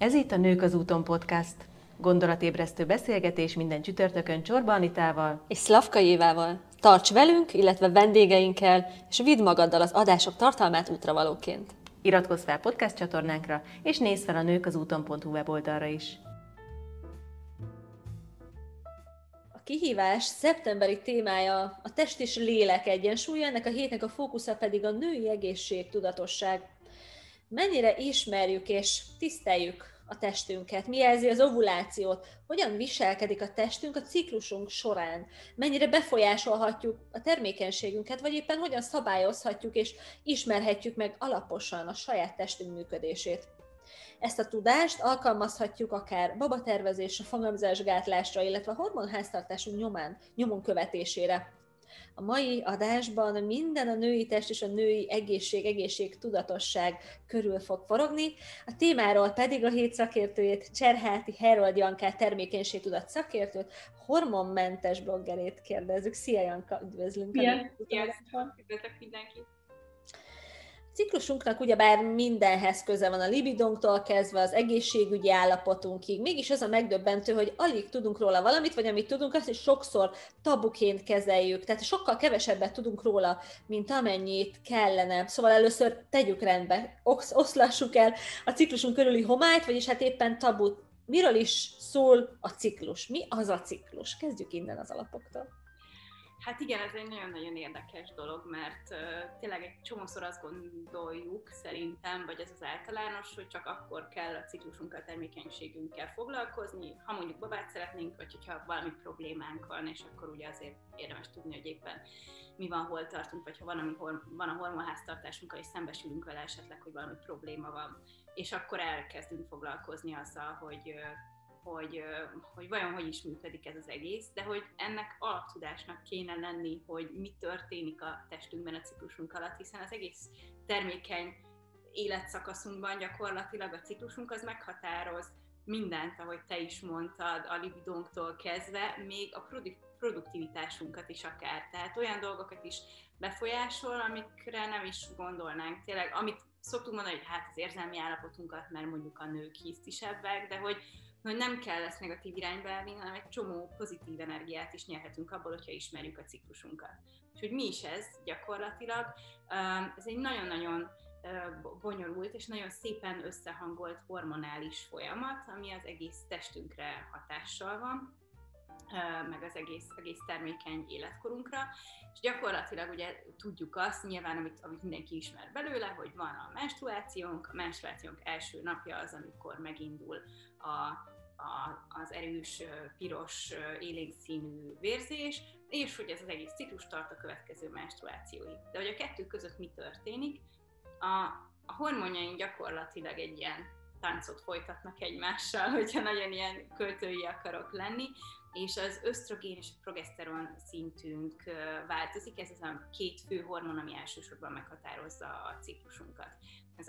Ez itt a Nők az úton podcast. Gondolatébresztő beszélgetés minden csütörtökön Csorba Anitával és Szlavka Évával. Tarts velünk, illetve vendégeinkkel, és vidd magaddal az adások tartalmát útravalóként. Iratkozz fel podcast csatornánkra, és nézz fel a nők az úton.hu weboldalra is. A kihívás szeptemberi témája a test és lélek egyensúlya, ennek a hétnek a fókusza pedig a női egészség, tudatosság. Mennyire ismerjük és tiszteljük a testünket, mi jelzi az ovulációt, hogyan viselkedik a testünk a ciklusunk során, mennyire befolyásolhatjuk a termékenységünket, vagy éppen hogyan szabályozhatjuk és ismerhetjük meg alaposan a saját testünk működését. Ezt a tudást alkalmazhatjuk akár babatervezésre, fogamzásgátlásra, illetve a hormonháztartásunk nyomán, nyomon követésére. A mai adásban minden a női test és a női egészség, egészség tudatosság körül fog forogni. A témáról pedig a hét szakértőjét, Cserháti Herold Jankát, termékenység tudat szakértőt, hormonmentes bloggerét kérdezzük. Szia Janka, üdvözlünk! Szia! Üdvözlök mindenkit! Ciklusunknak ugyebár mindenhez köze van a libidonktól kezdve az egészségügyi állapotunkig. Mégis az a megdöbbentő, hogy alig tudunk róla valamit, vagy amit tudunk, azt is sokszor tabuként kezeljük. Tehát sokkal kevesebbet tudunk róla, mint amennyit kellene. Szóval először tegyük rendbe, oszlassuk el a ciklusunk körüli homályt, vagyis hát éppen tabut. Miről is szól a ciklus? Mi az a ciklus? Kezdjük innen az alapoktól. Hát igen, ez egy nagyon-nagyon érdekes dolog, mert uh, tényleg egy csomószor azt gondoljuk szerintem, vagy ez az általános, hogy csak akkor kell a ciklusunkkal, termékenységünkkel foglalkozni, ha mondjuk babát szeretnénk, vagy hogyha valami problémánk van, és akkor ugye azért érdemes tudni, hogy éppen mi van, hol tartunk, vagy ha van, amikor van a hormonháztartásunkkal, és szembesülünk vele esetleg, hogy valami probléma van, és akkor elkezdünk foglalkozni azzal, hogy uh, hogy, hogy vajon hogy is működik ez az egész, de hogy ennek alaptudásnak kéne lenni, hogy mi történik a testünkben a ciklusunk alatt, hiszen az egész termékeny életszakaszunkban gyakorlatilag a ciklusunk az meghatároz mindent, ahogy te is mondtad, a libidónktól kezdve, még a produktivitásunkat is akár. Tehát olyan dolgokat is befolyásol, amikre nem is gondolnánk. Tényleg, amit szoktunk mondani, hogy hát az érzelmi állapotunkat, mert mondjuk a nők hisztisebbek, de hogy hogy nem kell ezt negatív irányba elvinni, hanem egy csomó pozitív energiát is nyerhetünk abból, hogyha ismerjük a ciklusunkat. És hogy mi is ez gyakorlatilag, ez egy nagyon-nagyon bonyolult és nagyon szépen összehangolt hormonális folyamat, ami az egész testünkre hatással van, meg az egész, egész termékeny életkorunkra, és gyakorlatilag ugye tudjuk azt, nyilván amit, amit mindenki ismer belőle, hogy van a menstruációnk, a menstruációnk első napja az, amikor megindul a, az erős, piros, élénk színű vérzés, és hogy ez az egész ciklus tart a következő menstruációig. De hogy a kettő között mi történik, a, a hormonjaink gyakorlatilag egy ilyen táncot folytatnak egymással, hogyha nagyon ilyen költői akarok lenni, és az ösztrogén és a progeszteron szintünk változik. Ez az a két fő hormon, ami elsősorban meghatározza a ciklusunkat.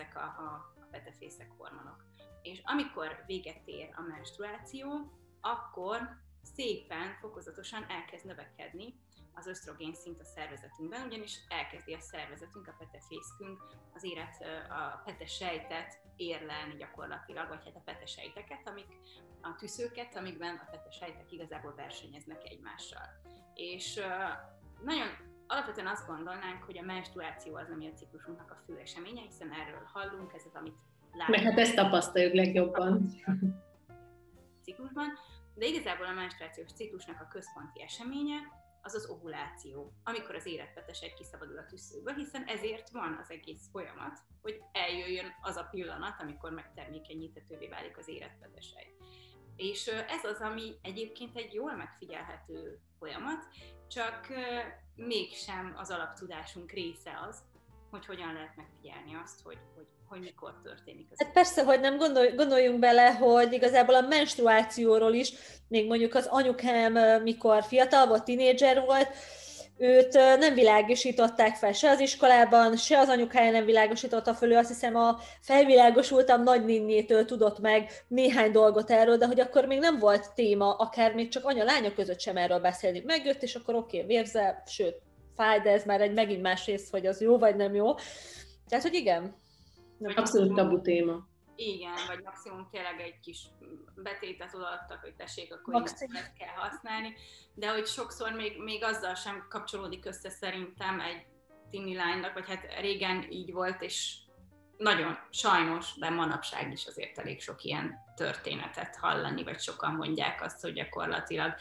Ezek a, a, a petefészek hormonok. És amikor véget ér a menstruáció, akkor szépen, fokozatosan elkezd növekedni az ösztrogén szint a szervezetünkben, ugyanis elkezdi a szervezetünk, a petefészkünk az élet, a petesejtet érlelni gyakorlatilag, vagy hát a petesejteket, amik a tűzőket, amikben a petesejtek igazából versenyeznek egymással. És nagyon alapvetően azt gondolnánk, hogy a menstruáció az, ami a ciklusunknak a fő eseménye, hiszen erről hallunk, ez az, amit látunk. Meg hát ezt tapasztaljuk legjobban. Ciklusban, de igazából a menstruációs ciklusnak a központi eseménye az az ovuláció, amikor az egy kiszabadul a tüsszőből, hiszen ezért van az egész folyamat, hogy eljöjjön az a pillanat, amikor megtermékenyíthetővé válik az életpetesej. És ez az, ami egyébként egy jól megfigyelhető folyamat, csak mégsem az alaptudásunk része az, hogy hogyan lehet megfigyelni azt, hogy, hogy, hogy mikor történik az. Hát persze, hogy nem gondolj, gondoljunk bele, hogy igazából a menstruációról is, még mondjuk az anyukám, mikor fiatal volt, tinédzser volt, őt nem világosították fel se az iskolában, se az anyukája nem világosította föl, ő azt hiszem a felvilágosultam nagyninnétől tudott meg néhány dolgot erről, de hogy akkor még nem volt téma, akár még csak anya-lánya között sem erről beszélni. Megjött, és akkor oké, okay, vérze, sőt, fáj, de ez már egy megint más rész, hogy az jó vagy nem jó. Tehát, hogy igen. Nem Abszolút tabu téma. Igen, vagy maximum tényleg egy kis betétet odaadtak, hogy tessék, akkor ezt kell használni, de hogy sokszor még, még azzal sem kapcsolódik össze szerintem egy tini lánynak, vagy hát régen így volt, és nagyon sajnos, de manapság is azért elég sok ilyen történetet hallani, vagy sokan mondják azt, hogy gyakorlatilag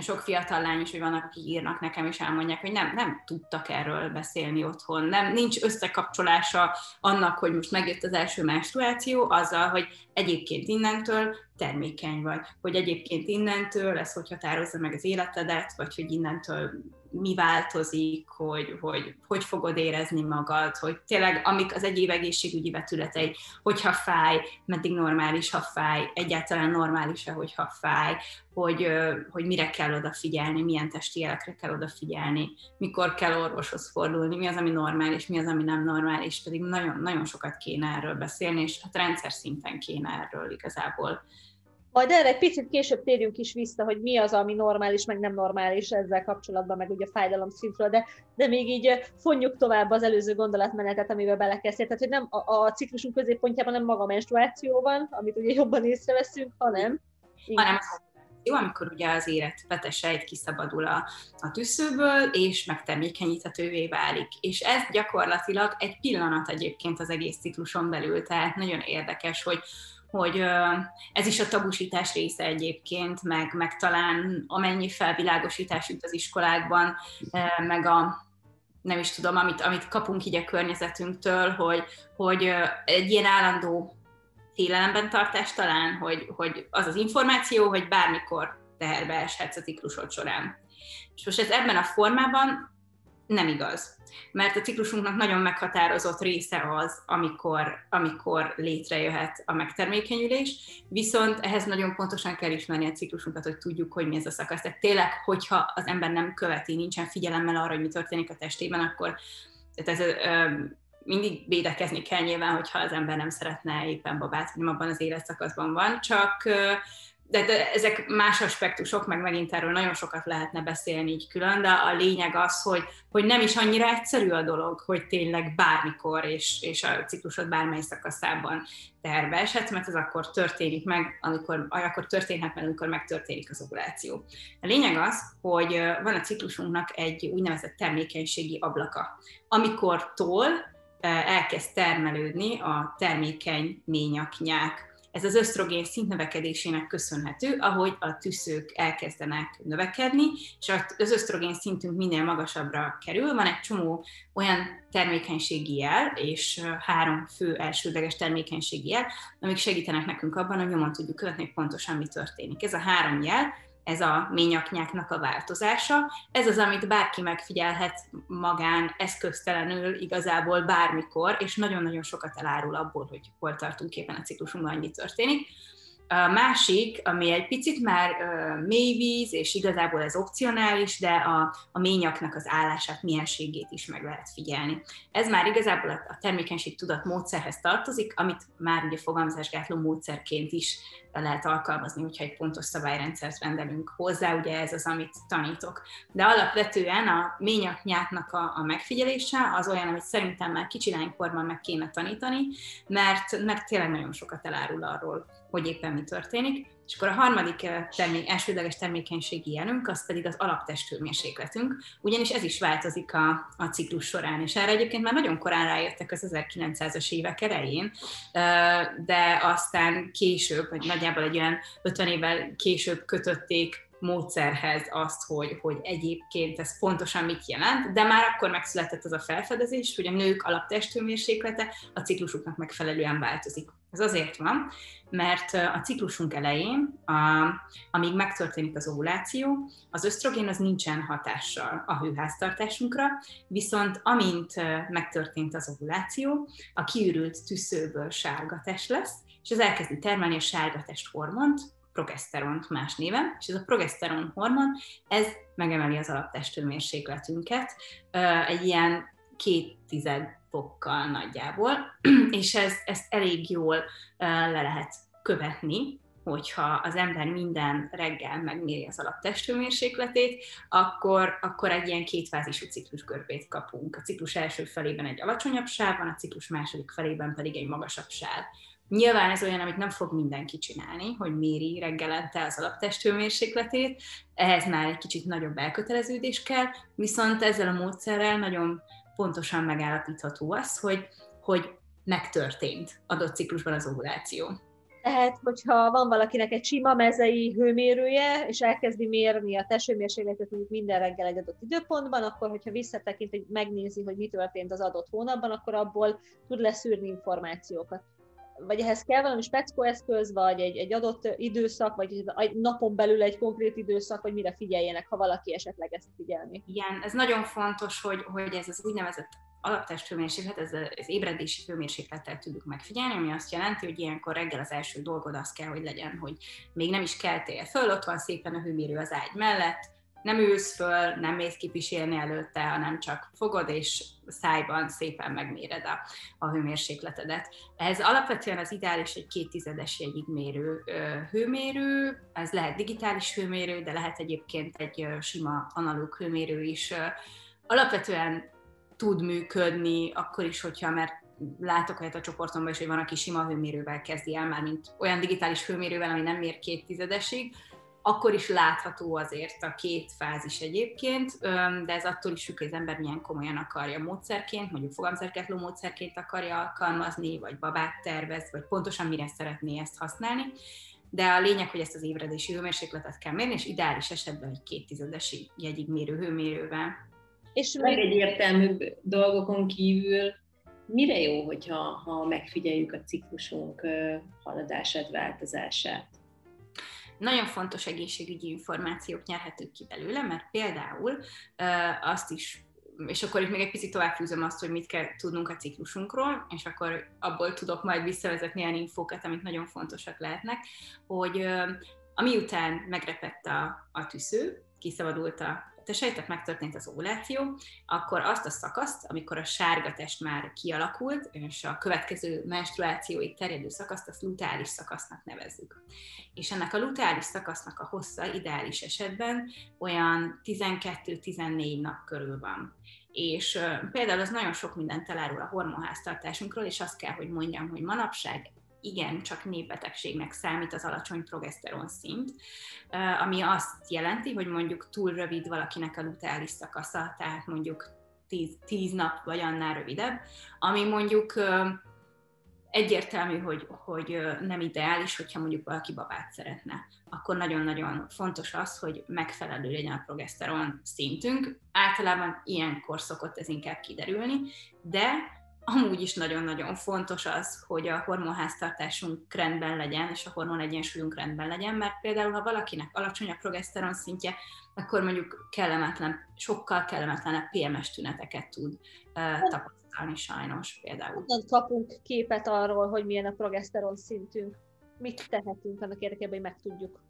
sok fiatal lány is, hogy vannak, akik írnak nekem, és elmondják, hogy nem, nem tudtak erről beszélni otthon, nem, nincs összekapcsolása annak, hogy most megjött az első menstruáció, azzal, hogy egyébként innentől termékeny vagy, hogy egyébként innentől ez hogy határozza meg az életedet, vagy hogy innentől mi változik, hogy, hogy hogy fogod érezni magad, hogy tényleg amik az egyéb egészségügyi vetületei, hogyha fáj, meddig normális, ha fáj, egyáltalán normális-e, hogyha fáj, hogy, hogy mire kell odafigyelni, milyen testi jelekre kell odafigyelni, mikor kell orvoshoz fordulni, mi az, ami normális, mi az, ami nem normális, pedig nagyon, nagyon sokat kéne erről beszélni, és hát rendszer szinten kéne erről igazából majd erre egy picit később térjünk is vissza, hogy mi az, ami normális, meg nem normális ezzel kapcsolatban, meg ugye a fájdalom szintről, de, de még így fonjuk tovább az előző gondolatmenetet, amivel belekezdtél. Tehát, hogy nem a, a ciklusunk középpontjában nem maga menstruáció van, amit ugye jobban észreveszünk, hanem... Hanem jó, amikor ugye az érett petesejt kiszabadul a, a tüsszőből, és megtermékenyíthetővé válik. És ez gyakorlatilag egy pillanat egyébként az egész cikluson belül, tehát nagyon érdekes, hogy hogy ez is a tabusítás része egyébként, meg, meg talán amennyi felvilágosítás jut az iskolákban, meg a nem is tudom, amit, amit kapunk így a környezetünktől, hogy, hogy egy ilyen állandó félelemben tartás talán, hogy, hogy az az információ, hogy bármikor teherbe eshetsz a ciklusod során. És most ez ebben a formában nem igaz mert a ciklusunknak nagyon meghatározott része az, amikor, amikor létrejöhet a megtermékenyülés, viszont ehhez nagyon pontosan kell ismerni a ciklusunkat, hogy tudjuk, hogy mi ez a szakasz. Tehát tényleg, hogyha az ember nem követi, nincsen figyelemmel arra, hogy mi történik a testében, akkor tehát ez, mindig védekezni kell nyilván, hogyha az ember nem szeretne éppen babát, vagy abban az életszakaszban van, csak de, de ezek más aspektusok, meg megint erről nagyon sokat lehetne beszélni így külön, de a lényeg az, hogy, hogy nem is annyira egyszerű a dolog, hogy tényleg bármikor és, és a ciklusod bármely szakaszában terve eshet, mert ez akkor történik meg, amikor, akkor történhet meg, amikor megtörténik az ovuláció. A lényeg az, hogy van a ciklusunknak egy úgynevezett termékenységi ablaka, amikor tól elkezd termelődni a termékeny ményaknyák ez az ösztrogén szint növekedésének köszönhető, ahogy a tüszők elkezdenek növekedni, és az ösztrogén szintünk minél magasabbra kerül. Van egy csomó olyan termékenységi jel, és három fő elsődleges termékenységi jel, amik segítenek nekünk abban, hogy nyomon tudjuk követni, hogy pontosan mi történik. Ez a három jel, ez a ményaknyáknak a változása. Ez az, amit bárki megfigyelhet magán eszköztelenül igazából bármikor, és nagyon-nagyon sokat elárul abból, hogy hol tartunk éppen a ciklusunkban, hogy történik. A másik, ami egy picit már mélyvíz, és igazából ez opcionális, de a, a ményaknak az állását, mienségét is meg lehet figyelni. Ez már igazából a, a termékenység tudat módszerhez tartozik, amit már ugye fogalmazásgátló módszerként is lehet alkalmazni, hogyha egy pontos szabályrendszert rendelünk hozzá, ugye ez az, amit tanítok. De alapvetően a ményaknyáknak a, a megfigyelése az olyan, amit szerintem már kicsi lánykorban meg kéne tanítani, mert, mert tényleg nagyon sokat elárul arról, hogy éppen mi történik. És akkor a harmadik eh, termé- elsődleges termékenységi jelünk, az pedig az alaptesthőmérsékletünk, ugyanis ez is változik a, a ciklus során, és erre egyébként már nagyon korán rájöttek az 1900-as évek elején, eh, de aztán később, vagy nagyjából egy olyan 50 évvel később kötötték módszerhez azt, hogy, hogy egyébként ez pontosan mit jelent, de már akkor megszületett az a felfedezés, hogy a nők alaptesthőmérséklete a ciklusuknak megfelelően változik. Ez azért van, mert a ciklusunk elején, a, amíg megtörténik az ovuláció, az ösztrogén az nincsen hatással a hőháztartásunkra, viszont amint megtörtént az ovuláció, a kiürült tüszőből sárgatest lesz, és ez elkezdi termelni a sárgatest hormont, progeszteront más néven, és ez a progeszteron hormon, ez megemeli az alaptestőmérsékletünket. Egy ilyen két tized fokkal nagyjából, és ez, ezt elég jól le lehet követni, hogyha az ember minden reggel megméri az alaptestőmérsékletét, akkor, akkor egy ilyen kétfázisú ciklusgörbét kapunk. A ciklus első felében egy alacsonyabb sáv van, a ciklus második felében pedig egy magasabb sáv. Nyilván ez olyan, amit nem fog mindenki csinálni, hogy méri reggelente az alaptesthőmérsékletét, ehhez már egy kicsit nagyobb elköteleződés kell, viszont ezzel a módszerrel nagyon pontosan megállapítható az, hogy, hogy megtörtént adott ciklusban az ovuláció. Tehát, hogyha van valakinek egy sima mezei hőmérője, és elkezdi mérni a testhőmérsékletet mondjuk minden reggel egy adott időpontban, akkor, hogyha visszatekint, megnézi, hogy mi történt az adott hónapban, akkor abból tud leszűrni információkat. Vagy ehhez kell valami speckó eszköz, vagy egy, egy adott időszak, vagy egy napon belül egy konkrét időszak, hogy mire figyeljenek, ha valaki esetleg ezt figyelni. Igen, ez nagyon fontos, hogy, hogy ez az úgynevezett alaptesthőmérséklet, ez az ébredési hőmérséklettel tudjuk megfigyelni, ami azt jelenti, hogy ilyenkor reggel az első dolgod az kell, hogy legyen, hogy még nem is keltél föl, ott van szépen a hőmérő az ágy mellett, nem ülsz föl, nem mész kipisélni előtte, hanem csak fogod és szájban szépen megméred a, a hőmérsékletedet. Ez alapvetően az ideális egy két tizedes jegyig mérő hőmérő, ez lehet digitális hőmérő, de lehet egyébként egy sima analóg hőmérő is. Alapvetően tud működni, akkor is, hogyha, mert látok olyat a csoportomban is, hogy van, aki sima hőmérővel kezdi el, már mint olyan digitális hőmérővel, ami nem mér két tizedesig, akkor is látható azért a két fázis egyébként, de ez attól is függ, hogy az ember milyen komolyan akarja módszerként, mondjuk fogamzerketló módszerként akarja alkalmazni, vagy babát tervez, vagy pontosan mire szeretné ezt használni. De a lényeg, hogy ezt az ébredési hőmérsékletet kell mérni, és ideális esetben egy két tizedesi jegyig mérő hőmérővel és még egyértelmű dolgokon kívül mire jó, hogyha ha megfigyeljük a ciklusunk haladását, változását? Nagyon fontos egészségügyi információk nyerhetők ki belőle, mert például azt is és akkor itt még egy picit tovább fűzöm azt, hogy mit kell tudnunk a ciklusunkról, és akkor abból tudok majd visszavezetni ilyen infókat, amik nagyon fontosak lehetnek, hogy ami után megrepett a, a tűző, kiszabadult a te sejtek megtörtént az ovuláció, akkor azt a szakaszt, amikor a sárga test már kialakult, és a következő menstruációig terjedő szakaszt, azt lutális szakasznak nevezzük. És ennek a lutális szakasznak a hossza ideális esetben olyan 12-14 nap körül van. És például az nagyon sok mindent elárul a hormonháztartásunkról, és azt kell, hogy mondjam, hogy manapság igen, csak népbetegségnek számít az alacsony progeszteron szint, ami azt jelenti, hogy mondjuk túl rövid valakinek a luteális szakasza, tehát mondjuk 10 nap vagy annál rövidebb, ami mondjuk egyértelmű, hogy, hogy nem ideális, hogyha mondjuk valaki babát szeretne. Akkor nagyon-nagyon fontos az, hogy megfelelő legyen a progeszteron szintünk. Általában ilyenkor szokott ez inkább kiderülni, de amúgy is nagyon-nagyon fontos az, hogy a hormonháztartásunk rendben legyen, és a hormon egyensúlyunk rendben legyen, mert például, ha valakinek alacsony a progeszteron szintje, akkor mondjuk kellemetlen, sokkal kellemetlenebb PMS tüneteket tud uh, tapasztalni sajnos például. Honnan kapunk képet arról, hogy milyen a progeszteron szintünk? Mit tehetünk annak érdekében, hogy megtudjuk?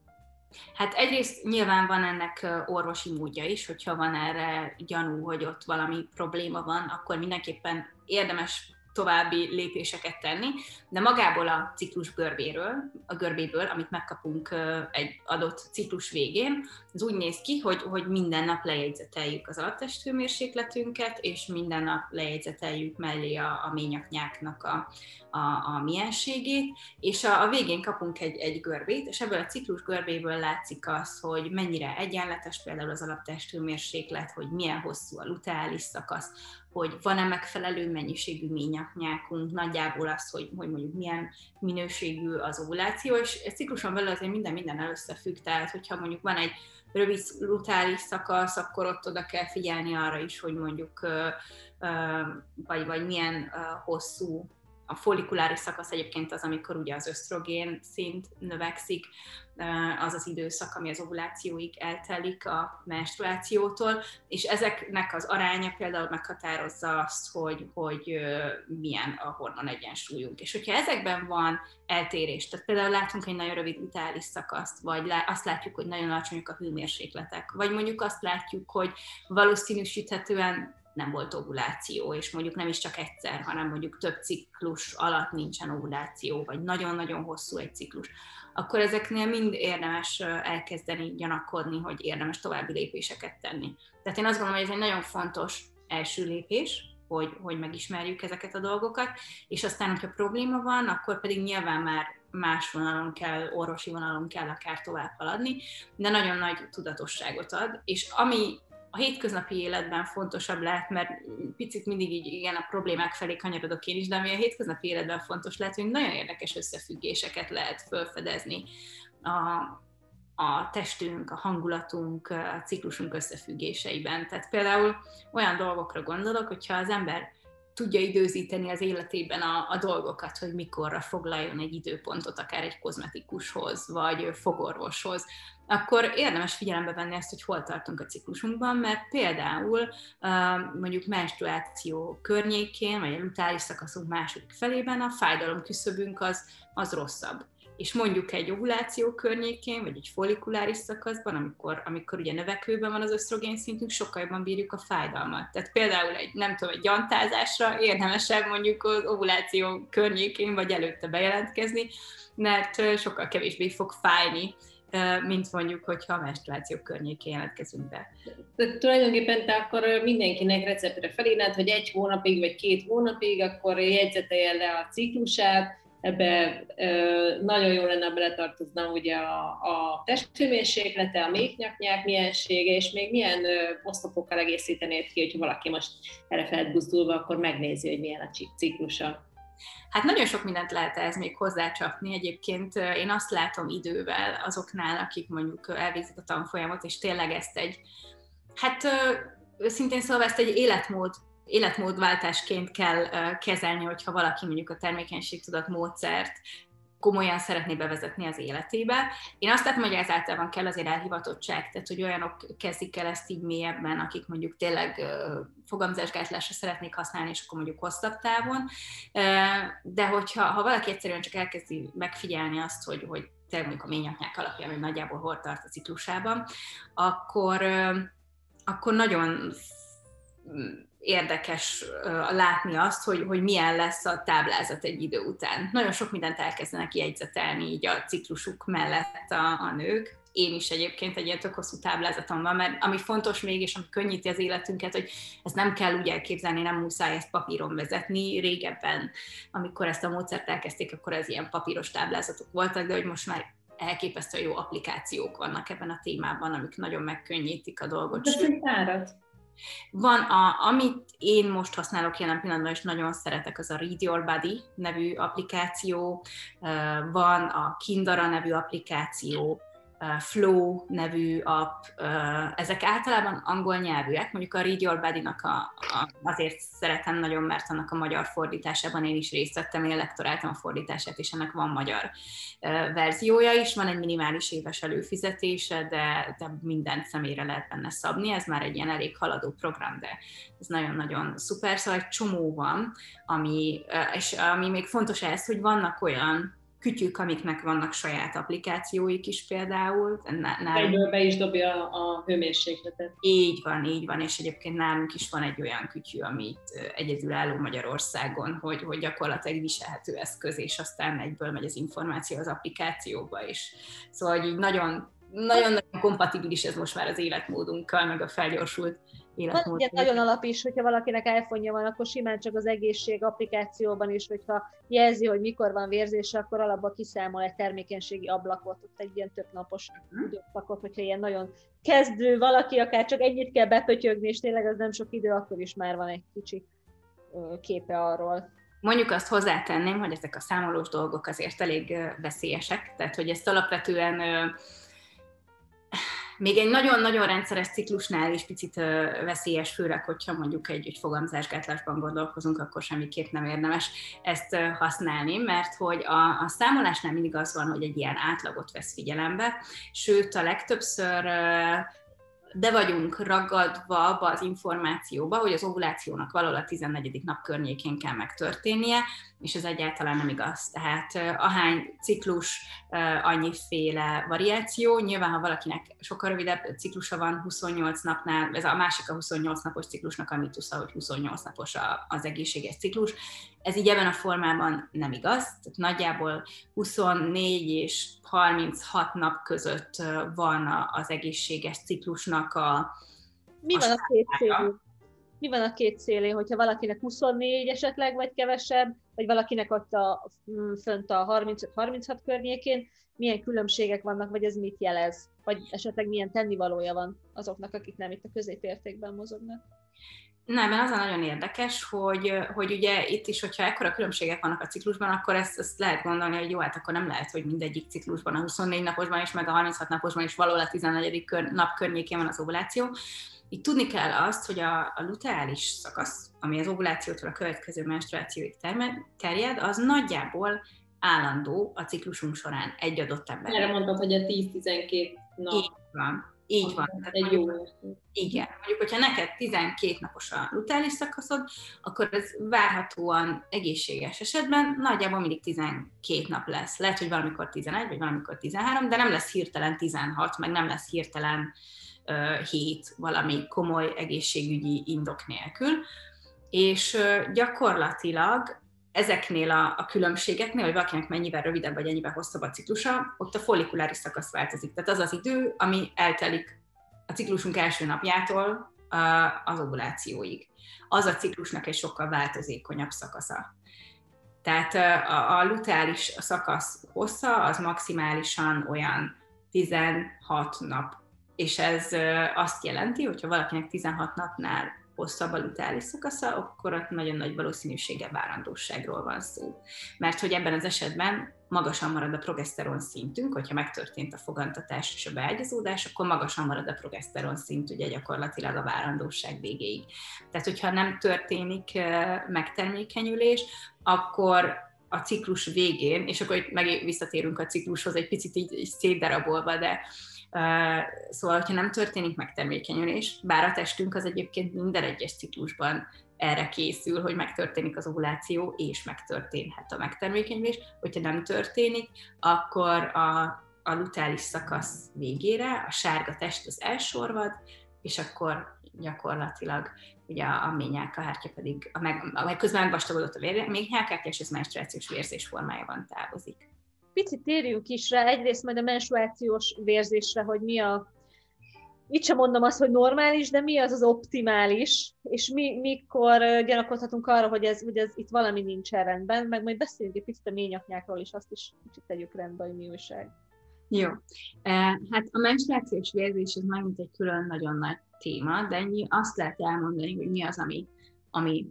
Hát egyrészt nyilván van ennek orvosi módja is, hogyha van erre gyanú, hogy ott valami probléma van, akkor mindenképpen érdemes további lépéseket tenni, de magából a ciklus görbéről, a görbéből, amit megkapunk egy adott ciklus végén, az úgy néz ki, hogy, hogy minden nap lejegyzeteljük az alaptesthőmérsékletünket, és minden nap lejegyzeteljük mellé a, a ményaknyáknak a, a, a mienségét, és a, a végén kapunk egy, egy görbét, és ebből a ciklus görbéből látszik az, hogy mennyire egyenletes például az alaptesthőmérséklet, hogy milyen hosszú a luteális szakasz, hogy van-e megfelelő mennyiségű ményaknyákunk, nagyjából az, hogy, hogy mondjuk milyen minőségű az ovuláció, és egy cikluson belül azért minden minden összefügg, tehát hogyha mondjuk van egy rövid lutális szakasz, akkor ott oda kell figyelni arra is, hogy mondjuk vagy, vagy milyen hosszú a follikuláris szakasz egyébként az, amikor ugye az ösztrogén szint növekszik, az az időszak, ami az ovulációig eltelik a menstruációtól, és ezeknek az aránya például meghatározza azt, hogy, hogy milyen a hormon egyensúlyunk. És hogyha ezekben van eltérés, tehát például látunk egy nagyon rövid vitális szakaszt, vagy azt látjuk, hogy nagyon alacsonyak a hőmérsékletek, vagy mondjuk azt látjuk, hogy valószínűsíthetően nem volt ovuláció, és mondjuk nem is csak egyszer, hanem mondjuk több ciklus alatt nincsen ovuláció, vagy nagyon-nagyon hosszú egy ciklus, akkor ezeknél mind érdemes elkezdeni gyanakodni, hogy érdemes további lépéseket tenni. Tehát én azt gondolom, hogy ez egy nagyon fontos első lépés, hogy, hogy megismerjük ezeket a dolgokat, és aztán, hogyha probléma van, akkor pedig nyilván már más vonalon kell, orvosi vonalon kell akár tovább haladni, de nagyon nagy tudatosságot ad, és ami a hétköznapi életben fontosabb lehet, mert picit mindig így igen, a problémák felé kanyarodok én is, de ami a hétköznapi életben fontos lehet, hogy nagyon érdekes összefüggéseket lehet felfedezni a, a testünk, a hangulatunk, a ciklusunk összefüggéseiben. Tehát például olyan dolgokra gondolok, hogyha az ember tudja időzíteni az életében a, a dolgokat, hogy mikorra foglaljon egy időpontot, akár egy kozmetikushoz, vagy fogorvoshoz, akkor érdemes figyelembe venni ezt, hogy hol tartunk a ciklusunkban, mert például mondjuk menstruáció környékén, vagy a lutális szakaszunk második felében a fájdalom küszöbünk az, az rosszabb és mondjuk egy ovuláció környékén, vagy egy follikuláris szakaszban, amikor, amikor ugye növekvőben van az ösztrogén szintünk, sokkal jobban bírjuk a fájdalmat. Tehát például egy, nem tudom, egy gyantázásra érdemesebb mondjuk az ovuláció környékén, vagy előtte bejelentkezni, mert sokkal kevésbé fog fájni, mint mondjuk, hogyha a menstruáció környékén jelentkezünk be. De tulajdonképpen te akkor mindenkinek receptre felírnád, hogy egy hónapig vagy két hónapig, akkor jegyzetelje le a ciklusát, ebbe nagyon jó lenne beletartozna ugye a, a testhőmérséklete, a méknyaknyák miensége, és még milyen oszlopokkal egészítenéd ki, hogyha valaki most erre felbuzdulva, akkor megnézi, hogy milyen a ciklusa. Hát nagyon sok mindent lehet ez még hozzácsapni. Egyébként én azt látom idővel azoknál, akik mondjuk elvégzik a tanfolyamot, és tényleg ezt egy, hát szintén szóval ezt egy életmód életmódváltásként kell kezelni, hogyha valaki mondjuk a termékenységtudat módszert komolyan szeretné bevezetni az életébe. Én azt látom, hogy ezáltal kell azért elhivatottság, tehát hogy olyanok kezdik el ezt így mélyebben, akik mondjuk tényleg fogamzásgátlásra szeretnék használni, és akkor mondjuk hosszabb távon. De hogyha ha valaki egyszerűen csak elkezdi megfigyelni azt, hogy, hogy tényleg mondjuk a ményaknyák alapján, hogy nagyjából hol tart a ciklusában, akkor, akkor nagyon érdekes látni azt, hogy, hogy milyen lesz a táblázat egy idő után. Nagyon sok mindent elkezdenek jegyzetelni így a ciklusuk mellett a, a nők. Én is egyébként egy ilyen tök hosszú táblázatom van, mert ami fontos még, és ami könnyíti az életünket, hogy ezt nem kell úgy elképzelni, nem muszáj ezt papíron vezetni. Régebben, amikor ezt a módszert elkezdték, akkor ez ilyen papíros táblázatok voltak, de hogy most már elképesztő jó applikációk vannak ebben a témában, amik nagyon megkönnyítik a dolgot. De van, a, amit én most használok jelen pillanatban, és nagyon szeretek, az a Read Your Body nevű applikáció, van a Kindara nevű applikáció, Flow nevű app, ezek általában angol nyelvűek, mondjuk a Read Your Body-nak a, a, azért szeretem nagyon, mert annak a magyar fordításában én is részt vettem, én lektoráltam a fordítását, és ennek van magyar verziója is, van egy minimális éves előfizetése, de, de minden személyre lehet benne szabni, ez már egy ilyen elég haladó program, de ez nagyon-nagyon szuper, szóval egy csomó van, ami, és ami még fontos ez, hogy vannak olyan kütyük, amiknek vannak saját applikációik is például. Egyből be is dobja a hőmérsékletet. Így van, így van, és egyébként nálunk is van egy olyan kütyű, amit egyedülálló Magyarországon, hogy, hogy gyakorlatilag viselhető eszköz, és aztán egyből megy az információ az applikációba is. Szóval hogy nagyon nagyon-nagyon kompatibilis ez most már az életmódunkkal, meg a felgyorsult életmód. Van nagyon alap is, hogyha valakinek iphone van, akkor simán csak az egészség applikációban is, hogyha jelzi, hogy mikor van vérzése, akkor alapba kiszámol egy termékenységi ablakot, ott egy ilyen több napos uh-huh. időszakot, hogyha ilyen nagyon kezdő valaki, akár csak ennyit kell bepötyögni, és tényleg az nem sok idő, akkor is már van egy kicsi képe arról. Mondjuk azt hozzátenném, hogy ezek a számolós dolgok azért elég veszélyesek, tehát hogy ezt alapvetően még egy nagyon-nagyon rendszeres ciklusnál is picit veszélyes, főleg, hogyha mondjuk egy, egy fogamzásgátlásban gondolkozunk, akkor semmiképp nem érdemes ezt használni, mert hogy a, a számolásnál mindig az van, hogy egy ilyen átlagot vesz figyelembe, sőt a legtöbbször de vagyunk ragadva abba az információba, hogy az ovulációnak valahol a 14. nap környékén kell megtörténnie, és ez egyáltalán nem igaz. Tehát ahány ciklus, annyiféle variáció. Nyilván, ha valakinek sokkal rövidebb ciklusa van 28 napnál, ez a másik a 28 napos ciklusnak a mitusza, hogy 28 napos az egészséges ciklus. Ez így ebben a formában nem igaz. Tehát nagyjából 24 és 36 nap között van az egészséges ciklusnak a Mi a van a két mi van a két szélén, hogyha valakinek 24 esetleg, vagy kevesebb, vagy valakinek ott a, mm, fönt a 35-36 környékén, milyen különbségek vannak, vagy ez mit jelez, vagy esetleg milyen tennivalója van azoknak, akik nem itt a középértékben mozognak. Nem, mert az a nagyon érdekes, hogy, hogy ugye itt is, hogyha ekkora különbségek vannak a ciklusban, akkor ezt, ezt lehet gondolni, hogy jó, hát akkor nem lehet, hogy mindegyik ciklusban, a 24 naposban is, meg a 36 naposban is valahol a 14. Kör, nap környékén van az ovuláció. Itt tudni kell azt, hogy a, a luteális szakasz, ami az ovulációtól a következő menstruációig terjed, az nagyjából állandó a ciklusunk során egy adott ember. Erre mondtad, hogy a 10-12 nap. Így van. Így van. Tehát egy jó. Igen. Mondjuk, hogyha neked 12 napos a lutális szakaszod, akkor ez várhatóan egészséges esetben nagyjából mindig 12 nap lesz. Lehet, hogy valamikor 11, vagy valamikor 13, de nem lesz hirtelen 16, meg nem lesz hirtelen uh, 7 valami komoly egészségügyi indok nélkül. És uh, gyakorlatilag ezeknél a, a különbségeknél, hogy valakinek mennyivel rövidebb vagy ennyivel hosszabb a ciklusa, ott a follikuláris szakasz változik. Tehát az az idő, ami eltelik a ciklusunk első napjától az ovulációig. Az a ciklusnak egy sokkal változékonyabb szakasza. Tehát a, a luteális szakasz hossza az maximálisan olyan 16 nap. És ez azt jelenti, hogyha valakinek 16 napnál hosszabb a luteális szakasza, akkor ott nagyon nagy valószínűsége várandóságról van szó. Mert hogy ebben az esetben magasan marad a progeszteron szintünk, hogyha megtörtént a fogantatás és a beágyazódás, akkor magasan marad a progeszteron szint ugye gyakorlatilag a várandóság végéig. Tehát, hogyha nem történik megtermékenyülés, akkor a ciklus végén, és akkor meg visszatérünk a ciklushoz egy picit így, így szétdarabolva, de Szóval, hogyha nem történik megtermékenyülés, bár a testünk az egyébként minden egyes ciklusban erre készül, hogy megtörténik az ovuláció, és megtörténhet a megtermékenyülés. Hogyha nem történik, akkor a, a lutális szakasz végére a sárga test az elsorvad, és akkor gyakorlatilag ugye a, a ményálkahártya pedig, a meg, a, közben megvastagodott a ményálkahártya, és ez menstruációs vérzés formájában távozik picit térjünk is rá, egyrészt majd a menstruációs vérzésre, hogy mi a, itt sem mondom azt, hogy normális, de mi az az optimális, és mi, mikor gyanakodhatunk arra, hogy, ez, hogy ez itt valami nincs rendben, meg majd beszéljünk egy picit a ményaknyákról, és azt is kicsit tegyük rendbe, hogy mi újság. Jó. Hát a menstruációs vérzés az megint egy külön nagyon nagy téma, de ennyi azt lehet elmondani, hogy mi az, ami, ami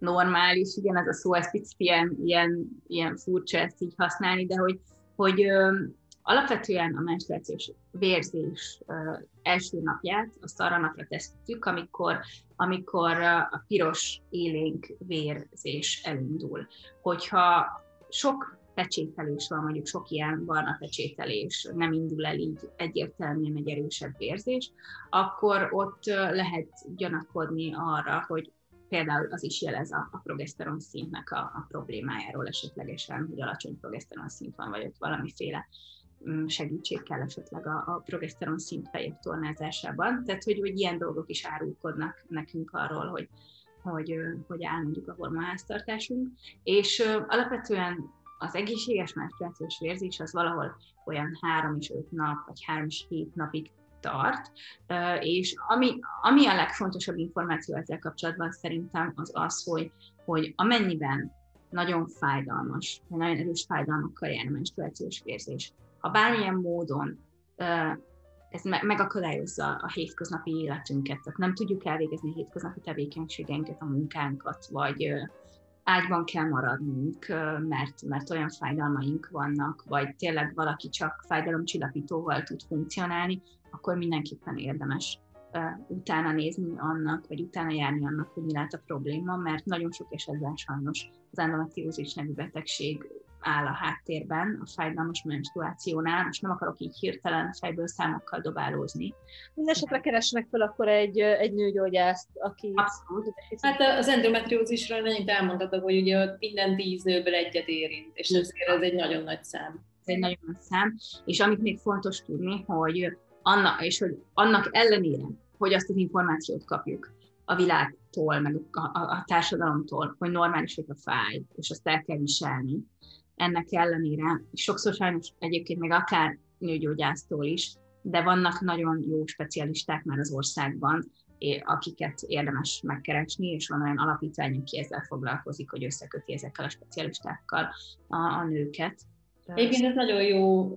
normális, igen, ez a szó, ez picit ilyen, ilyen, ilyen furcsa ezt így használni, de hogy, hogy ö, alapvetően a menstruációs vérzés ö, első napját azt arra napra tesztük, amikor, amikor a piros élénk vérzés elindul. Hogyha sok pecsételés van, mondjuk sok ilyen van a pecsételés, nem indul el így egyértelműen egy erősebb vérzés, akkor ott lehet gyanakodni arra, hogy például az is jelez a, a progeszteron szintnek a, a problémájáról esetlegesen, hogy alacsony progeszteron szint van, vagy ott valamiféle mm, segítség kell esetleg a, a progeszteron szint fejebb tornázásában. Tehát, hogy, hogy ilyen dolgok is árulkodnak nekünk arról, hogy, hogy, hogy áll mondjuk a hormonháztartásunk. És alapvetően az egészséges menstruációs vérzés az valahol olyan három és öt nap, vagy három és hét napig tart, és ami, ami a legfontosabb információ ezzel kapcsolatban szerintem az az, hogy, hogy amennyiben nagyon fájdalmas, nagyon erős fájdalmakkal jár a menstruációs vérzés, ha bármilyen módon ez megakadályozza a hétköznapi életünket, tehát nem tudjuk elvégezni a hétköznapi tevékenységeinket, a munkánkat, vagy ágyban kell maradnunk, mert, mert olyan fájdalmaink vannak, vagy tényleg valaki csak fájdalomcsillapítóval tud funkcionálni, akkor mindenképpen érdemes utána nézni annak, vagy utána járni annak, hogy mi lehet a probléma, mert nagyon sok esetben sajnos az endometriózis nevű betegség áll a háttérben a fájdalmas menstruációnál. Most nem akarok így hirtelen fejből számokkal dobálózni. Mindenesetre keresnek fel akkor egy, egy nőgyógyászt, aki... Abszolút. Hát az endometriózisról nagyon elmondhatok, hogy ugye minden tíz nőből egyet érint, és ezért ez egy nagyon nagy szám. Ez egy nagyon nagy szám, és amit még fontos tudni, hogy annak, és hogy annak ellenére, hogy azt az információt kapjuk a világtól, meg a, a, a társadalomtól, hogy normális, hogy a fáj, és azt el kell viselni, ennek ellenére, sokszor sajnos egyébként még akár nőgyógyásztól is, de vannak nagyon jó specialisták már az országban, akiket érdemes megkeresni, és van olyan alapítvány, aki ezzel foglalkozik, hogy összeköti ezekkel a specialistákkal a, a nőket. Egyébként ez nagyon jó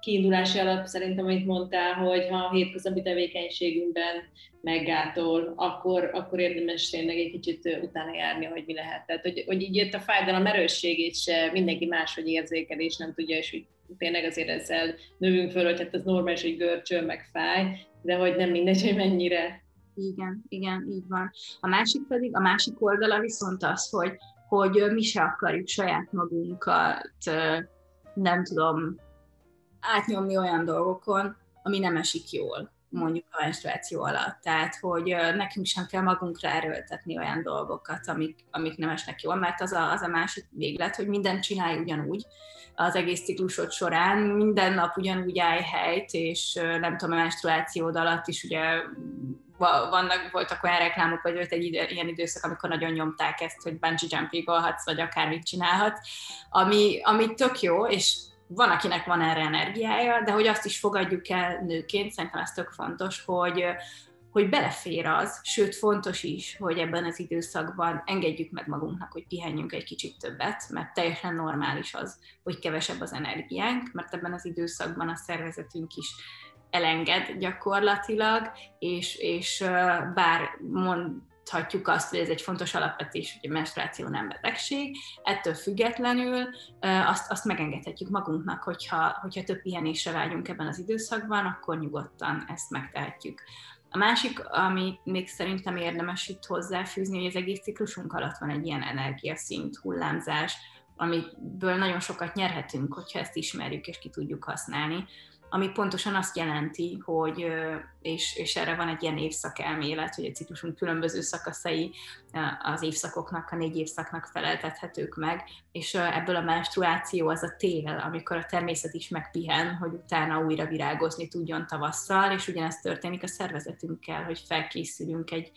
kiindulási alap szerintem, amit mondtál, hogy ha a hétköznapi tevékenységünkben meggátol, akkor, akkor érdemes tényleg egy kicsit utána járni, hogy mi lehet. Tehát, hogy, hogy így jött a fájdalom erősségét se mindenki máshogy érzékel, és nem tudja, és hogy tényleg azért ezzel növünk föl, hogy hát ez normális, hogy görcsöl, meg fáj, de hogy nem mindegy, hogy mennyire. Igen, igen, így van. A másik pedig, a másik oldala viszont az, hogy, hogy mi se akarjuk saját magunkat, nem tudom, átnyomni olyan dolgokon, ami nem esik jól mondjuk a menstruáció alatt. Tehát, hogy nekünk sem kell magunkra erőltetni olyan dolgokat, amik, amik nem esnek jól, mert az a, az a másik véglet, hogy mindent csinálj ugyanúgy az egész ciklusod során, minden nap ugyanúgy állj helyt, és nem tudom, a menstruációd alatt is ugye vannak, voltak olyan reklámok, vagy volt egy idő, ilyen időszak, amikor nagyon nyomták ezt, hogy bungee jumpingolhatsz, vagy akármit csinálhatsz, ami, ami tök jó, és van, akinek van erre energiája, de hogy azt is fogadjuk el nőként, szerintem ez tök fontos, hogy, hogy belefér az, sőt fontos is, hogy ebben az időszakban engedjük meg magunknak, hogy pihenjünk egy kicsit többet, mert teljesen normális az, hogy kevesebb az energiánk, mert ebben az időszakban a szervezetünk is elenged gyakorlatilag, és, és bár mond, mondhatjuk azt, hogy ez egy fontos alapvetés, hogy a menstruáció nem betegség, ettől függetlenül azt, azt megengedhetjük magunknak, hogyha, hogyha több pihenésre vágyunk ebben az időszakban, akkor nyugodtan ezt megtehetjük. A másik, ami még szerintem érdemes itt hozzáfűzni, hogy az egész ciklusunk alatt van egy ilyen energiaszint, hullámzás, amiből nagyon sokat nyerhetünk, hogyha ezt ismerjük és ki tudjuk használni ami pontosan azt jelenti, hogy, és, és erre van egy ilyen évszakelmélet, hogy a ciklusunk különböző szakaszai az évszakoknak, a négy évszaknak feleltethetők meg, és ebből a menstruáció az a tél, amikor a természet is megpihen, hogy utána újra virágozni tudjon tavasszal, és ugyanezt történik a szervezetünkkel, hogy felkészülünk egy,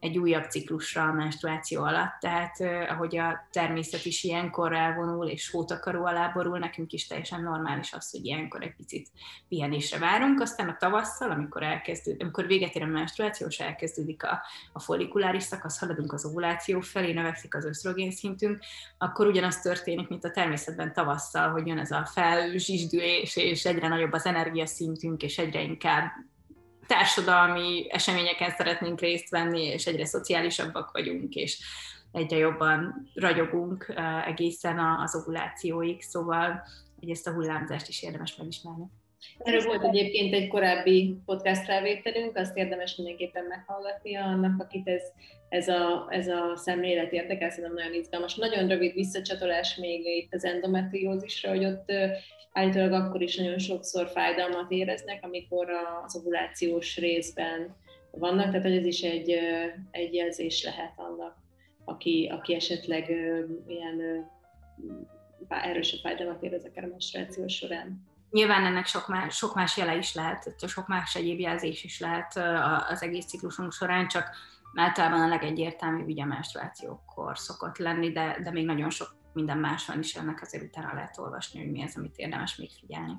egy újabb ciklusra a menstruáció alatt, tehát ahogy a természet is ilyenkor elvonul és hótakaró alá borul, nekünk is teljesen normális az, hogy ilyenkor egy picit pihenésre várunk, aztán a tavasszal, amikor elkezdődik, amikor véget ér a menstruáció, és elkezdődik a, a follikuláris szakasz, haladunk az ovuláció felé, növekszik az ösztrogén szintünk, akkor ugyanaz történik, mint a természetben tavasszal, hogy jön ez a felzsizsdülés, és egyre nagyobb az energiaszintünk, és egyre inkább társadalmi eseményeken szeretnénk részt venni, és egyre szociálisabbak vagyunk, és egyre jobban ragyogunk egészen az ovulációig, szóval hogy ezt a hullámzást is érdemes megismerni. Erről volt egyébként egy korábbi podcast felvételünk, azt érdemes mindenképpen meghallgatnia annak, akit ez, ez, a, ez a szemlélet érdekel, szerintem nagyon izgalmas. Nagyon rövid visszacsatolás még itt az endometriózisra, hogy ott állítólag akkor is nagyon sokszor fájdalmat éreznek, amikor az ovulációs részben vannak, tehát ez is egy, egy jelzés lehet annak, aki, aki esetleg ilyen erősebb fájdalmat érez a menstruáció során. Nyilván ennek sok más, sok más jele is lehet, sok más egyéb jelzés is lehet az egész ciklusunk során, csak általában a legegyértelműbb ugye menstruációkor szokott lenni, de, de még nagyon sok minden más van is, ennek azért utána lehet olvasni, hogy mi az, amit érdemes még figyelni.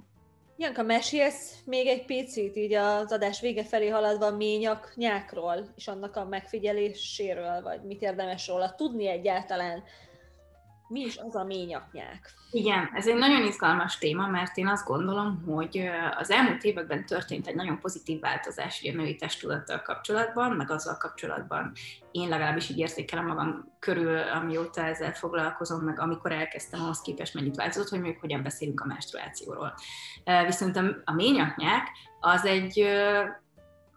Janka, mesélsz még egy picit így az adás vége felé haladva ményak nyákról, és annak a megfigyeléséről, vagy mit érdemes róla tudni egyáltalán? Mi is az a ményaknyák? Igen, ez egy nagyon izgalmas téma, mert én azt gondolom, hogy az elmúlt években történt egy nagyon pozitív változás a női testtudattal kapcsolatban, meg azzal kapcsolatban én legalábbis így érzékelem magam körül, amióta ezzel foglalkozom, meg amikor elkezdtem ahhoz képest mennyit változott, hogy még hogyan beszélünk a menstruációról. Viszont a ményaknyák az egy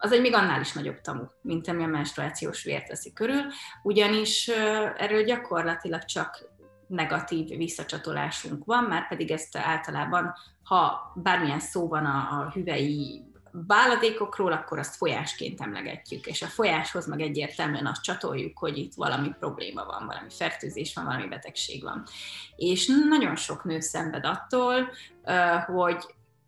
az egy még annál is nagyobb tamu, mint ami a menstruációs vért veszi körül, ugyanis erről gyakorlatilag csak negatív visszacsatolásunk van, már pedig ezt általában, ha bármilyen szó van a, a hüvei váladékokról, akkor azt folyásként emlegetjük, és a folyáshoz meg egyértelműen azt csatoljuk, hogy itt valami probléma van, valami fertőzés van, valami betegség van. És nagyon sok nő szenved attól, hogy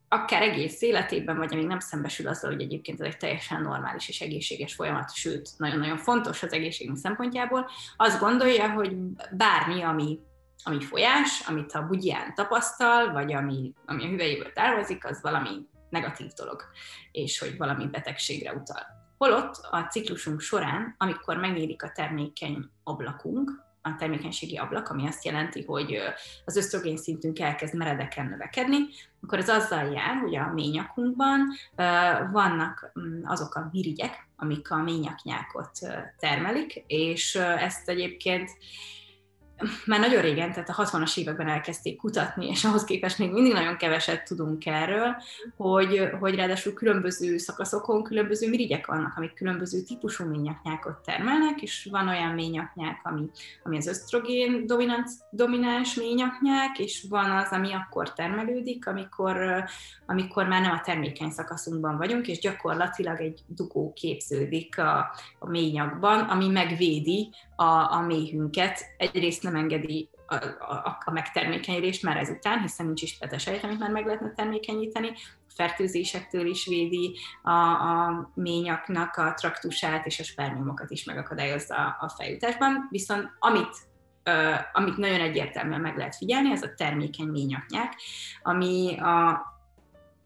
akár egész életében, vagy amíg nem szembesül azzal, hogy egyébként ez egy teljesen normális és egészséges folyamat, sőt, nagyon-nagyon fontos az egészségünk szempontjából, azt gondolja, hogy bármi, ami ami folyás, amit a bugyján tapasztal, vagy ami, ami a hüvelyéből távozik, az valami negatív dolog, és hogy valami betegségre utal. Holott a ciklusunk során, amikor megnyílik a termékeny ablakunk, a termékenységi ablak, ami azt jelenti, hogy az ösztrogén szintünk elkezd meredeken növekedni, akkor ez azzal jár, hogy a ményakunkban vannak mm, azok a mirigyek, amik a ményaknyákot termelik, és ezt egyébként már nagyon régen, tehát a 60-as években elkezdték kutatni, és ahhoz képest még mindig nagyon keveset tudunk erről, hogy, hogy ráadásul különböző szakaszokon különböző mirigyek vannak, amik különböző típusú ményaknyákot termelnek, és van olyan ményaknyák, ami, ami az ösztrogén domináns ményaknyák, és van az, ami akkor termelődik, amikor, amikor már nem a termékeny szakaszunkban vagyunk, és gyakorlatilag egy dugó képződik a, a ményakban, ami megvédi a, a méhünket. Egyrészt nem engedi a, a, a megtermékenyedést már ezután, hiszen nincs is petesejt, amit már meg lehetne termékenyíteni, a fertőzésektől is védi a, a ményaknak a traktusát, és a spermiumokat is megakadályozza a fejutásban. Viszont amit amit nagyon egyértelműen meg lehet figyelni, ez a termékeny ményaknyák, ami a,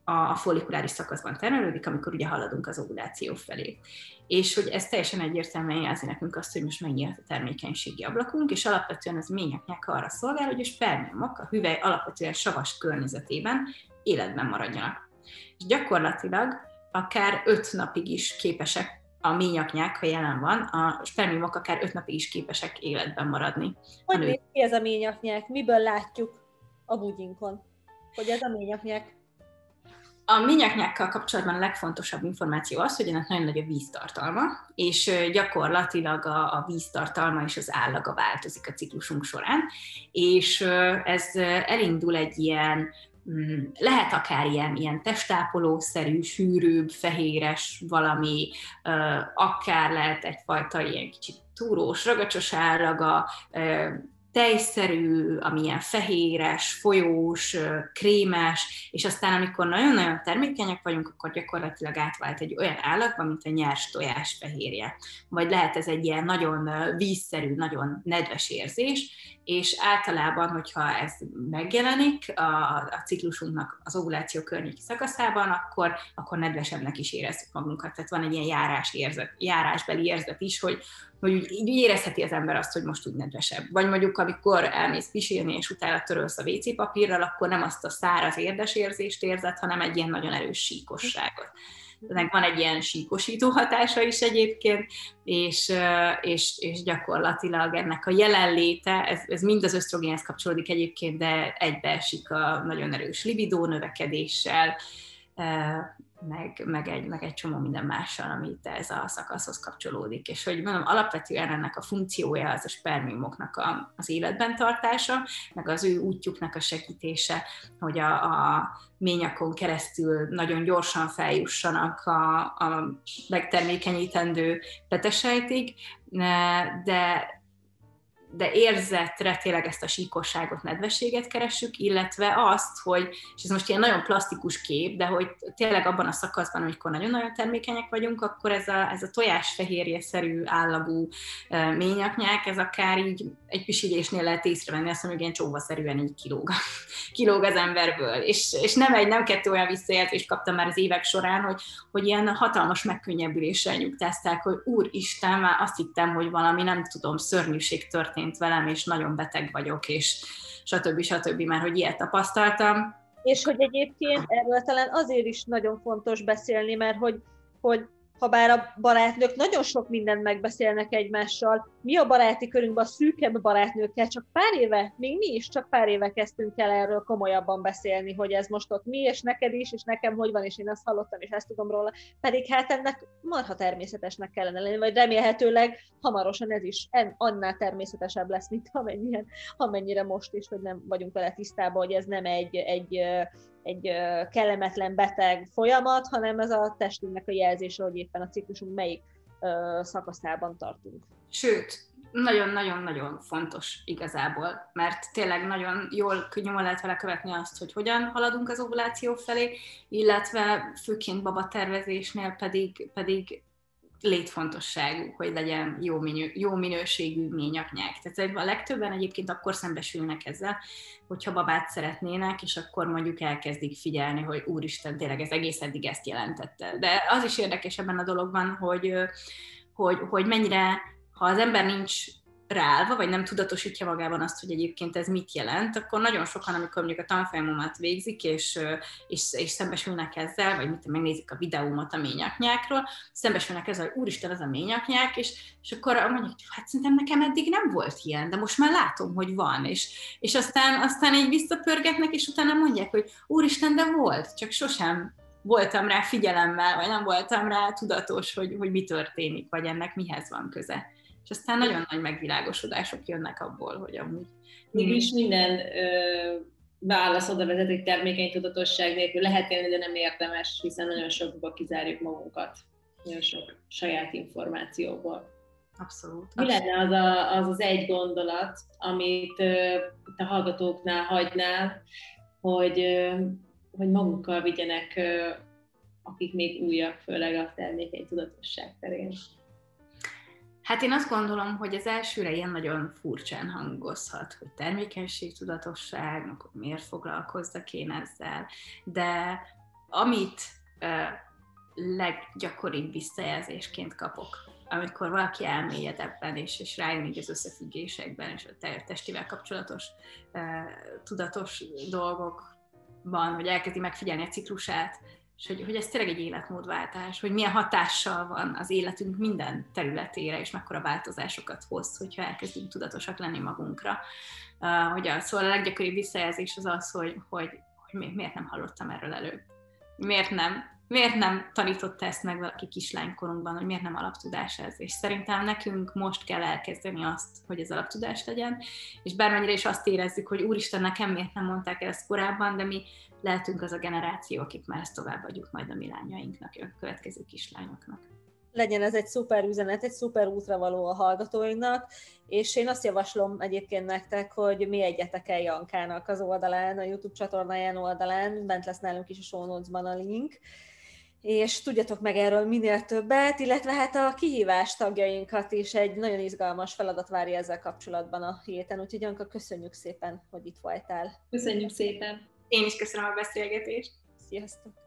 a follikuláris szakaszban termelődik, amikor ugye haladunk az ovuláció felé. És hogy ez teljesen egyértelműen jelzi nekünk azt, hogy most mennyi a termékenységi ablakunk, és alapvetően az ményeknek arra szolgál, hogy a spermiumok a hüvely alapvetően savas környezetében életben maradjanak. És gyakorlatilag akár öt napig is képesek a ményaknyák, ha jelen van, a spermiumok akár öt napig is képesek életben maradni. Hogy néz ki ez a ményaknyák? Miből látjuk a bugyinkon? Hogy ez a ményaknyák a ményaknyákkal kapcsolatban a legfontosabb információ az, hogy ennek nagyon nagy a víztartalma, és gyakorlatilag a, a víztartalma és az állaga változik a ciklusunk során, és ez elindul egy ilyen mm, lehet akár ilyen, ilyen testápolószerű, sűrűbb, fehéres valami, akár lehet egyfajta ilyen kicsit túrós, ragacsos állaga, tejszerű, amilyen fehéres, folyós, krémes, és aztán amikor nagyon-nagyon termékenyek vagyunk, akkor gyakorlatilag átvált egy olyan állagba, mint a nyers tojás fehérje. Vagy lehet ez egy ilyen nagyon vízszerű, nagyon nedves érzés, és általában, hogyha ez megjelenik a, a ciklusunknak az ovuláció környéki szakaszában, akkor, akkor nedvesebbnek is érezzük magunkat. Tehát van egy ilyen járás érzet, járásbeli érzet is, hogy, hogy úgy, így érezheti az ember azt, hogy most úgy nedvesebb. Vagy mondjuk, amikor elmész pisilni, és utána törölsz a WC papírral, akkor nem azt a száraz érdes érzést érzed, hanem egy ilyen nagyon erős síkosságot. Ennek van egy ilyen síkosító hatása is egyébként, és, és, és gyakorlatilag ennek a jelenléte, ez, ez mind az ösztrogénhez kapcsolódik egyébként, de egybeesik a nagyon erős libidó növekedéssel, meg, meg, egy, meg egy csomó minden mással, ami ez a szakaszhoz kapcsolódik. És hogy mondom, alapvetően ennek a funkciója az a spermiumoknak a, az életben tartása, meg az ő útjuknak a segítése, hogy a, a ményakon keresztül nagyon gyorsan feljussanak a, a megtermékenyítendő petesejtig, de de érzetre tényleg ezt a síkosságot, nedvességet keressük, illetve azt, hogy, és ez most ilyen nagyon plastikus kép, de hogy tényleg abban a szakaszban, amikor nagyon-nagyon termékenyek vagyunk, akkor ez a, ez a tojásfehérje-szerű állagú ményaknyák, ez akár így egy pisilésnél lehet észrevenni, azt mondjuk ilyen csóvaszerűen így kilóg, kilóg az emberből. És, és nem egy, nem kettő olyan visszajelzést kaptam már az évek során, hogy, hogy ilyen hatalmas megkönnyebbüléssel nyugtázták, hogy úristen, már azt hittem, hogy valami nem tudom, szörnyűség történt történt velem, és nagyon beteg vagyok, és stb. stb. már hogy ilyet tapasztaltam. És hogy egyébként erről talán azért is nagyon fontos beszélni, mert hogy, hogy ha bár a barátnők nagyon sok mindent megbeszélnek egymással, mi a baráti körünkben a szűkebb barátnőkkel csak pár éve, még mi is csak pár éve kezdtünk el erről komolyabban beszélni, hogy ez most ott mi, és neked is, és nekem hogy van, és én ezt hallottam, és ezt tudom róla. Pedig hát ennek marha természetesnek kellene lenni, vagy remélhetőleg hamarosan ez is annál természetesebb lesz, mint amennyire, amennyire most is, hogy nem vagyunk vele tisztában, hogy ez nem egy, egy egy kellemetlen beteg folyamat, hanem ez a testünknek a jelzése, hogy éppen a ciklusunk melyik szakaszában tartunk. Sőt, nagyon-nagyon-nagyon fontos igazából, mert tényleg nagyon jól nyomon lehet vele követni azt, hogy hogyan haladunk az ovuláció felé, illetve főként baba tervezésnél pedig, pedig létfontosságú, hogy legyen jó, minő, jó minőségű ményaknyák. Tehát a legtöbben egyébként akkor szembesülnek ezzel, hogyha babát szeretnének, és akkor mondjuk elkezdik figyelni, hogy úristen, tényleg ez egész eddig ezt jelentette. De az is érdekes ebben a dologban, hogy, hogy, hogy mennyire, ha az ember nincs ráállva, vagy nem tudatosítja magában azt, hogy egyébként ez mit jelent, akkor nagyon sokan, amikor mondjuk a tanfolyamomat végzik, és, és, és szembesülnek ezzel, vagy mit megnézik a videómat a ményaknyákról, szembesülnek ezzel, hogy úristen, ez a ményaknyák, és, és akkor mondjuk, hát szerintem nekem eddig nem volt ilyen, de most már látom, hogy van, és, és aztán, aztán így visszapörgetnek, és utána mondják, hogy úristen, de volt, csak sosem voltam rá figyelemmel, vagy nem voltam rá tudatos, hogy, hogy mi történik, vagy ennek mihez van köze és aztán nagyon nagy megvilágosodások jönnek abból, hogy amúgy... Mégis minden ö, válasz oda vezet, hogy termékeny tudatosság nélkül lehet élni, de nem érdemes, hiszen nagyon sokba kizárjuk magunkat, nagyon sok saját információból. Abszolút. Mi lenne az, a, az az egy gondolat, amit ö, a hallgatóknál hagynál, hogy, ö, hogy magukkal vigyenek, ö, akik még újak, főleg a termékeny tudatosság terén? Hát én azt gondolom, hogy az elsőre ilyen nagyon furcsán hangozhat, hogy termékenység, tudatosság, akkor miért foglalkozzak én ezzel, de amit uh, leggyakoribb visszajelzésként kapok, amikor valaki elmélyed ebben, és, és rájön így az összefüggésekben, és a testivel kapcsolatos uh, tudatos dolgokban, hogy elkezdi megfigyelni a ciklusát, és hogy, hogy ez tényleg egy életmódváltás, hogy milyen hatással van az életünk minden területére, és mekkora változásokat hoz, hogyha elkezdünk tudatosak lenni magunkra. Uh, hogy a, szóval a leggyakoribb visszajelzés az az, hogy, hogy, hogy miért nem hallottam erről előbb. Miért nem? Miért nem tanította ezt meg valaki kislánykorunkban, hogy miért nem alaptudás ez? És szerintem nekünk most kell elkezdeni azt, hogy ez alaptudás legyen, és bármennyire is azt érezzük, hogy úristen, nekem miért nem mondták el ezt korábban, de mi lehetünk az a generáció, akik már ezt továbbadjuk majd a mi lányainknak, a következő kislányoknak. Legyen ez egy szuper üzenet, egy szuper útra való a hallgatóinknak, és én azt javaslom egyébként nektek, hogy mi egyetek el Jankának az oldalán, a YouTube csatornáján oldalán, bent lesz nálunk is a show a link, és tudjatok meg erről minél többet, illetve hát a kihívás tagjainkat is egy nagyon izgalmas feladat várja ezzel kapcsolatban a héten, úgyhogy Janka, köszönjük szépen, hogy itt voltál. Köszönjük szépen! Én is köszönöm a beszélgetést. Sziasztok!